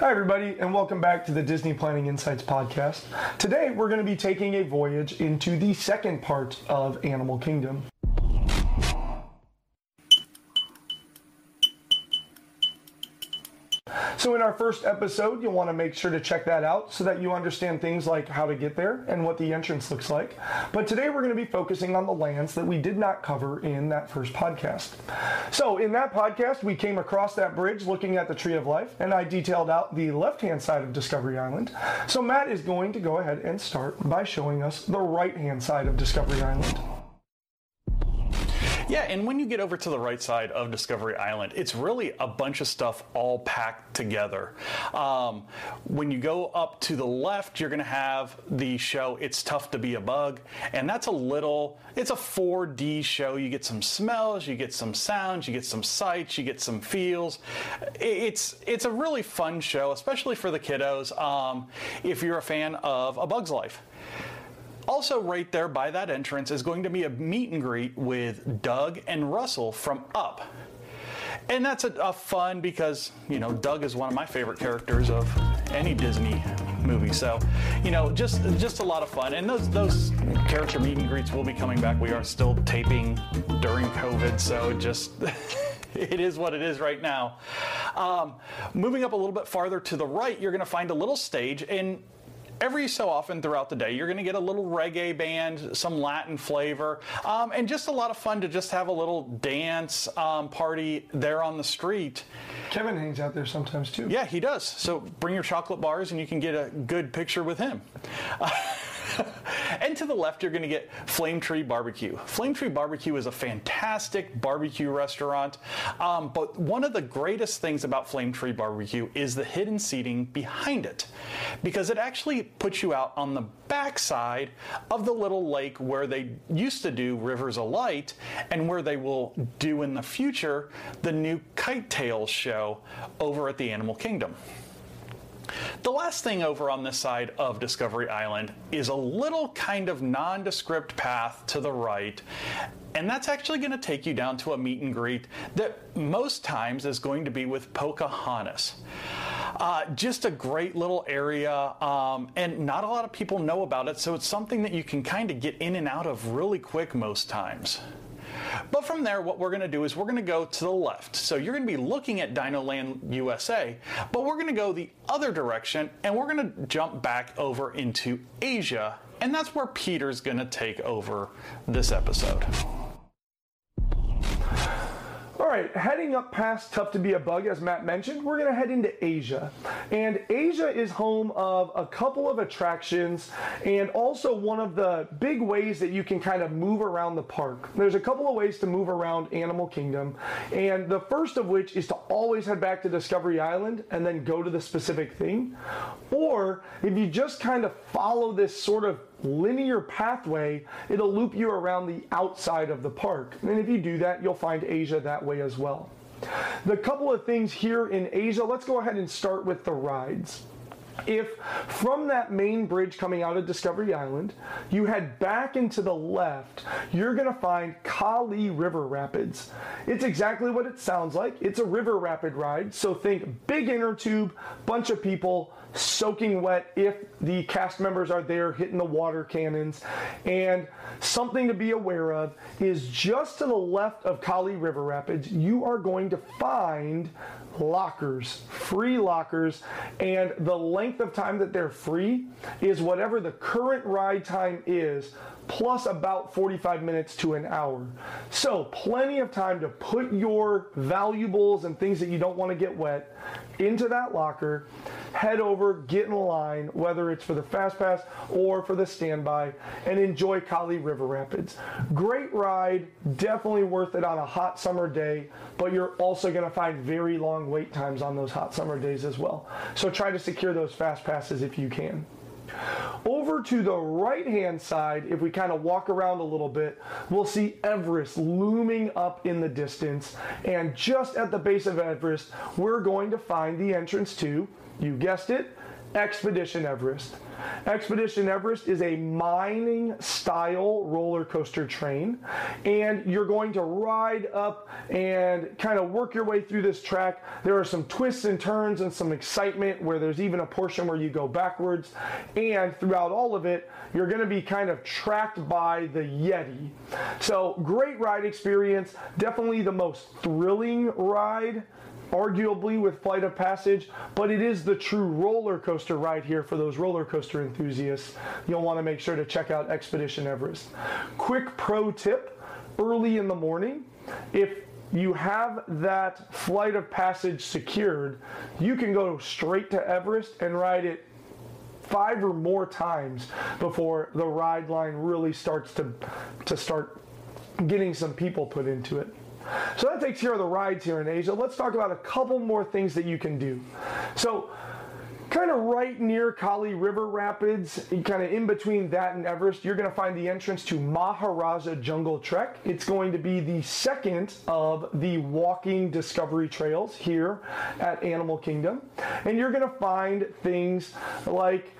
Hi, everybody, and welcome back to the Disney Planning Insights podcast. Today, we're going to be taking a voyage into the second part of Animal Kingdom. So, in our first episode, you'll want to make sure to check that out so that you understand things like how to get there and what the entrance looks like. But today, we're going to be focusing on the lands that we did not cover in that first podcast. So, in that podcast, we came across that bridge looking at the Tree of Life, and I detailed out the left hand side of Discovery Island. So, Matt is going to go ahead and start by showing us the right hand side of Discovery Island. Yeah, and when you get over to the right side of Discovery Island, it's really a bunch of stuff all packed together. Um, when you go up to the left, you're going to have the show It's Tough to Be a Bug, and that's a little, it's a 4D show. You get some smells, you get some sounds, you get some sights, you get some feels. It's, it's a really fun show, especially for the kiddos um, if you're a fan of A Bug's Life. Also, right there by that entrance is going to be a meet and greet with Doug and Russell from Up. And that's a, a, fun because, you know, Doug is one of my favorite characters of any Disney movie. So, you know, just just a lot of fun. And those those character meet and greets will be coming back. We are still taping during COVID, so just it is what it is right now. Um, moving up a little bit farther to the right, you're going to find a little stage and every so often throughout the day, you're going to get a little reggae band, some Latin flavor, um, and just a lot of fun to just have a little dance um, party there on the street. Kevin hangs out there sometimes too. Yeah, he does. So bring your chocolate bars and you can get a good picture with him. and to the left, you're going to get Flame Tree Barbecue. Flame Tree Barbecue is a fantastic barbecue restaurant, um, but one of the greatest things about Flame Tree Barbecue is the hidden seating behind it, because it actually puts you out on the backside of the little lake where they used to do Rivers of Light and where they will do in the future the new KiteTails show over at the Animal Kingdom. The last thing over on this side of Discovery Island is a little kind of nondescript path to the right, and that's actually going to take you down to a meet and greet that most times is going to be with Pocahontas. Uh, just a great little area, um, and not a lot of people know about it, so it's something that you can kind of get in and out of really quick most times. But from there, what we're going to do is we're going to go to the left. So you're going to be looking at Dinoland USA, but we're going to go the other direction and we're going to jump back over into Asia. And that's where Peter's going to take over this episode. Right, heading up past Tough to Be a Bug, as Matt mentioned, we're going to head into Asia. And Asia is home of a couple of attractions and also one of the big ways that you can kind of move around the park. There's a couple of ways to move around Animal Kingdom, and the first of which is to always head back to Discovery Island and then go to the specific thing. Or if you just kind of follow this sort of linear pathway, it'll loop you around the outside of the park. And if you do that, you'll find Asia that way as well. The couple of things here in Asia, let's go ahead and start with the rides. If from that main bridge coming out of Discovery Island, you head back into the left, you're going to find Kali River Rapids. It's exactly what it sounds like. It's a river rapid ride, so think big inner tube, bunch of people, soaking wet if the cast members are there hitting the water cannons. And something to be aware of is just to the left of Kali River Rapids, you are going to find lockers, free lockers, and the length of time that they're free is whatever the current ride time is plus about 45 minutes to an hour. So, plenty of time to put your valuables and things that you don't want to get wet into that locker, head over, get in line, whether it's for the Fast Pass or for the standby, and enjoy Kali River Rapids. Great ride, definitely worth it on a hot summer day, but you're also going to find very long wait times on those hot summer days as well. So try to secure those Fast Passes if you can. Over to the right hand side, if we kind of walk around a little bit, we'll see Everest looming up in the distance. And just at the base of Everest, we're going to find the entrance to, you guessed it, Expedition Everest. Expedition Everest is a mining style roller coaster train, and you're going to ride up and kind of work your way through this track. There are some twists and turns and some excitement where there's even a portion where you go backwards, and throughout all of it, you're going to be kind of tracked by the Yeti. So, great ride experience, definitely the most thrilling ride arguably with Flight of Passage, but it is the true roller coaster ride here for those roller coaster enthusiasts. You'll want to make sure to check out Expedition Everest. Quick pro tip early in the morning, if you have that Flight of Passage secured, you can go straight to Everest and ride it five or more times before the ride line really starts to to start getting some people put into it. So that takes care of the rides here in Asia. Let's talk about a couple more things that you can do. So kind of right near Kali River Rapids, kind of in between that and Everest, you're going to find the entrance to Maharaja Jungle Trek. It's going to be the second of the walking discovery trails here at Animal Kingdom. And you're going to find things like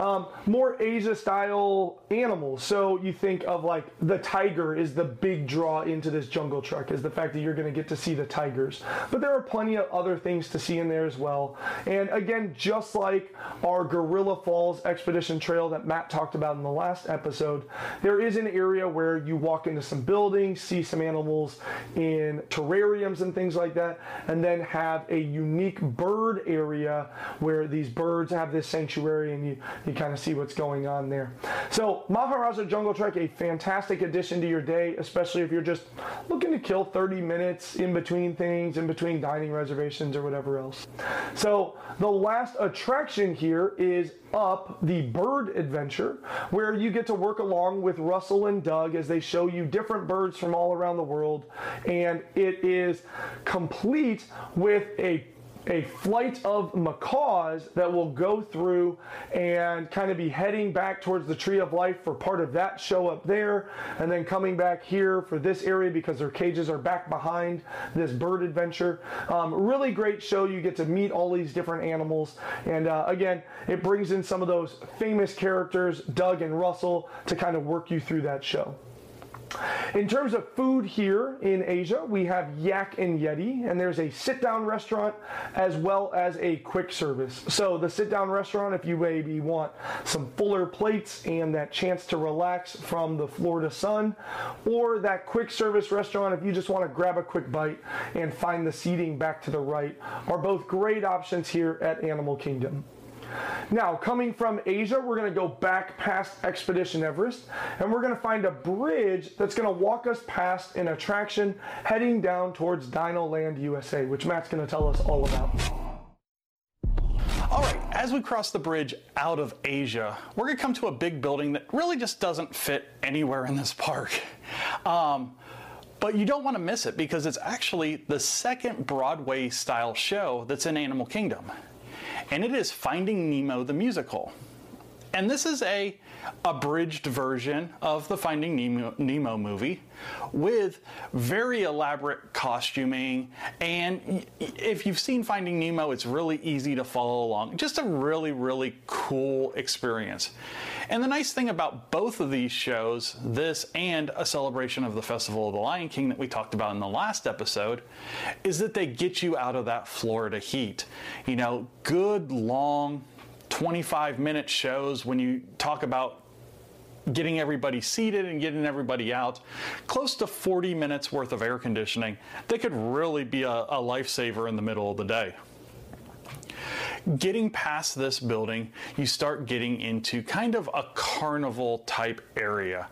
um, more Asia style animals. So you think of like the tiger is the big draw into this jungle trek, is the fact that you're going to get to see the tigers. But there are plenty of other things to see in there as well. And again, just like our Gorilla Falls Expedition Trail that Matt talked about in the last episode, there is an area where you walk into some buildings, see some animals in terrariums and things like that, and then have a unique bird area where these birds have this sanctuary and you, you kind of see what's going on there. So Maharaja Jungle Trek, a fantastic addition to your day, especially if you're just looking to kill 30 minutes in between things, in between dining reservations or whatever else. So the last attraction here is up the bird adventure where you get to work along with Russell and Doug as they show you different birds from all around the world and it is complete with a a flight of macaws that will go through and kind of be heading back towards the Tree of Life for part of that show up there, and then coming back here for this area because their cages are back behind this bird adventure. Um, really great show. You get to meet all these different animals, and uh, again, it brings in some of those famous characters, Doug and Russell, to kind of work you through that show. In terms of food here in Asia, we have Yak and Yeti, and there's a sit down restaurant as well as a quick service. So, the sit down restaurant, if you maybe want some fuller plates and that chance to relax from the Florida sun, or that quick service restaurant, if you just want to grab a quick bite and find the seating back to the right, are both great options here at Animal Kingdom. Now, coming from Asia, we're going to go back past Expedition Everest and we're going to find a bridge that's going to walk us past an attraction heading down towards Dino Land USA, which Matt's going to tell us all about. All right, as we cross the bridge out of Asia, we're going to come to a big building that really just doesn't fit anywhere in this park. Um, but you don't want to miss it because it's actually the second Broadway style show that's in Animal Kingdom and it is Finding Nemo the musical. And this is a abridged version of the Finding Nemo, Nemo, movie with very elaborate costuming. And if you've seen Finding Nemo, it's really easy to follow along. Just a really, really cool experience. And the nice thing about both of these shows, this and a celebration of the Festival of the Lion King that we talked about in the last episode, is that they get you out of that Florida heat. You know, good long 25 minute shows when you talk about getting everybody seated and getting everybody out, close to 40 minutes worth of air conditioning, they could really be a, a lifesaver in the middle of the day. Getting past this building, you start getting into kind of a carnival type area.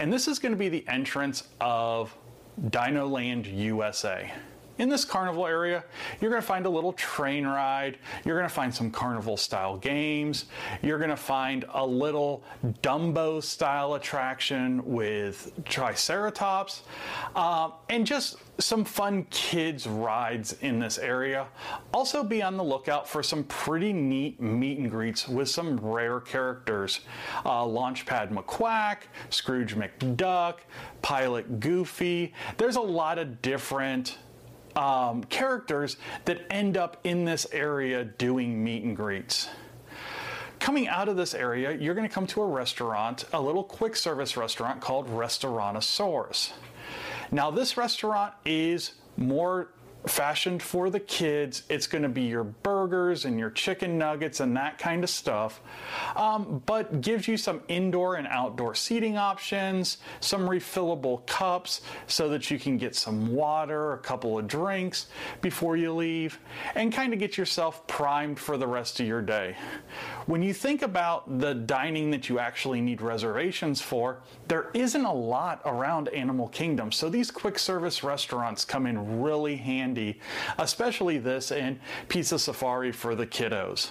And this is going to be the entrance of Dino Land USA. In this carnival area, you're going to find a little train ride. You're going to find some carnival style games. You're going to find a little Dumbo style attraction with Triceratops, uh, and just some fun kids rides in this area. Also be on the lookout for some pretty neat meet and greets with some rare characters. Uh, Launchpad McQuack, Scrooge McDuck, Pilot Goofy. There's a lot of different um, characters that end up in this area doing meet and greets. Coming out of this area, you're going to come to a restaurant, a little quick service restaurant called Restaurantosaurus. Now, this restaurant is more fashioned for the kids. It's going to be your burgers and your chicken nuggets and that kind of stuff, um, but gives you some indoor and outdoor seating options, some refillable cups so that you can get some water, a couple of drinks before you leave, and kind of get yourself primed for the rest of your day. When you think about the dining that you actually need reservations for, there isn't a lot around Animal Kingdom, so these quick service restaurants come in really handy especially this and Pizza Safari for the kiddos.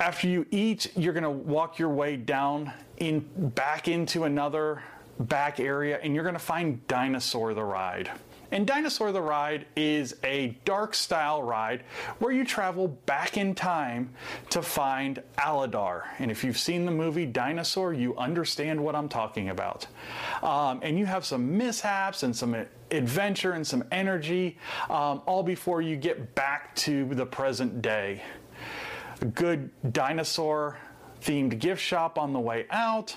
After you eat, you're to walk your way down in back into another back area and you're to find Dinosaur the Ride. And Dinosaur the Ride is a dark style ride where you travel back in time to find Aladar. And if you've seen the movie Dinosaur, you understand what I'm talking about. Um, and you have some mishaps and some adventure and some energy, um, all before you get back to the present day. A good dinosaur themed gift shop on the way out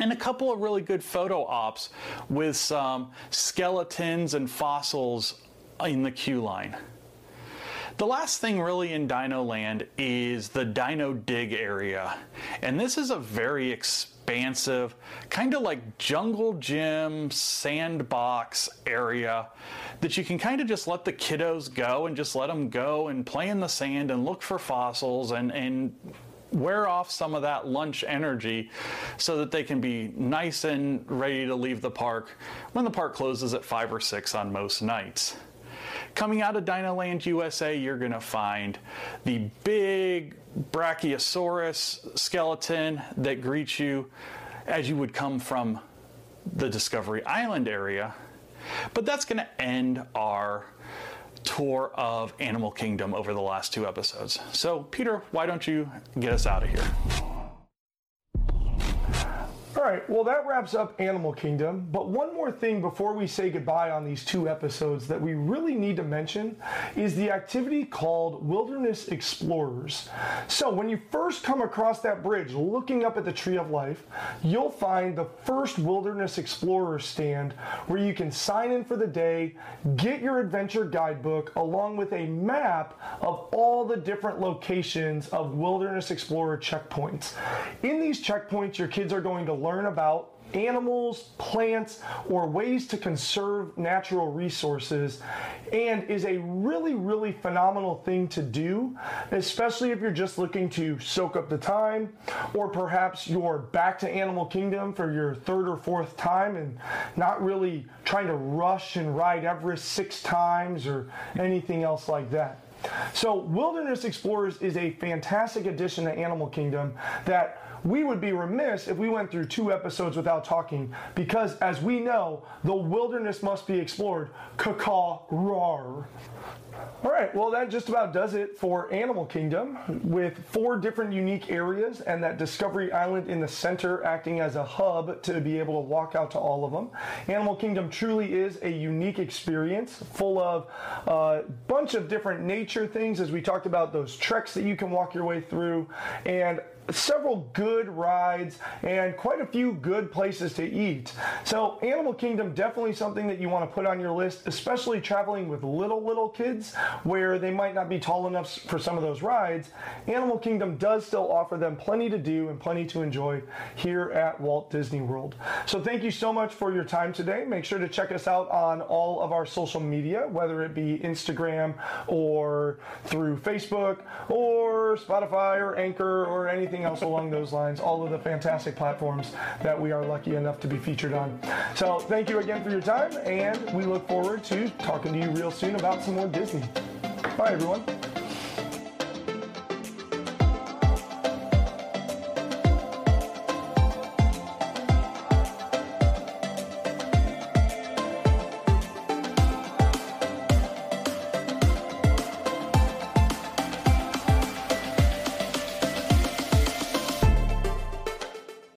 and a couple of really good photo ops with some skeletons and fossils in the queue line. The last thing really in Dino Land is the Dino Dig area. And this is a very expansive, kind of like jungle gym, sandbox area that you can kind of just let the kiddos go and just let them go and play in the sand and look for fossils and, and wear off some of that lunch energy so that they can be nice and ready to leave the park when the park closes at 5 or 6 on most nights. Coming out of Dinoland USA, you're going to find the big Brachiosaurus skeleton that greets you as you would come from the Discovery Island area. But that's going to end our tour of Animal Kingdom over the last two episodes. So, Peter, why don't you get us out of here? Well, that wraps up Animal Kingdom. But one more thing before we say goodbye on these two episodes that we really need to mention is the activity called Wilderness Explorers. So, when you first come across that bridge looking up at the Tree of Life, you'll find the first Wilderness Explorer stand where you can sign in for the day, get your adventure guidebook, along with a map of all the different locations of Wilderness Explorer checkpoints. In these checkpoints, your kids are going to learn about animals, plants, or ways to conserve natural resources, and is a really, really phenomenal thing to do, especially if you're just looking to soak up the time, or perhaps you're back to Animal Kingdom for your third or fourth time and not really trying to rush and ride Everest six times or anything else like that. So, Wilderness Explorers is a fantastic addition to Animal Kingdom that we would be remiss if we went through two episodes without talking because, as we know, the wilderness must be explored. Caw roar. All right, well, that just about does it for Animal Kingdom with four different unique areas and that Discovery Island in the center acting as a hub to be able to walk out to all of them. Animal Kingdom truly is a unique experience full of a uh, bunch of different nature things, as we talked about those treks that you can walk your way through, and several good rides and quite a few good places to eat. So Animal Kingdom definitely something that you want to put on your list, especially traveling with little little kids where they might not be tall enough for some of those rides. Animal Kingdom does still offer them plenty to do and plenty to enjoy here at Walt Disney World. So thank you so much for your time today. Make sure to check us out on all of our social media, whether it be Instagram or through Facebook or Spotify or Anchor or anything else along those lines, all of the fantastic platforms that we are lucky enough to be featured on. So thank you again for your time, and we look forward to talking to you real soon about some more Disney. Bye, everyone.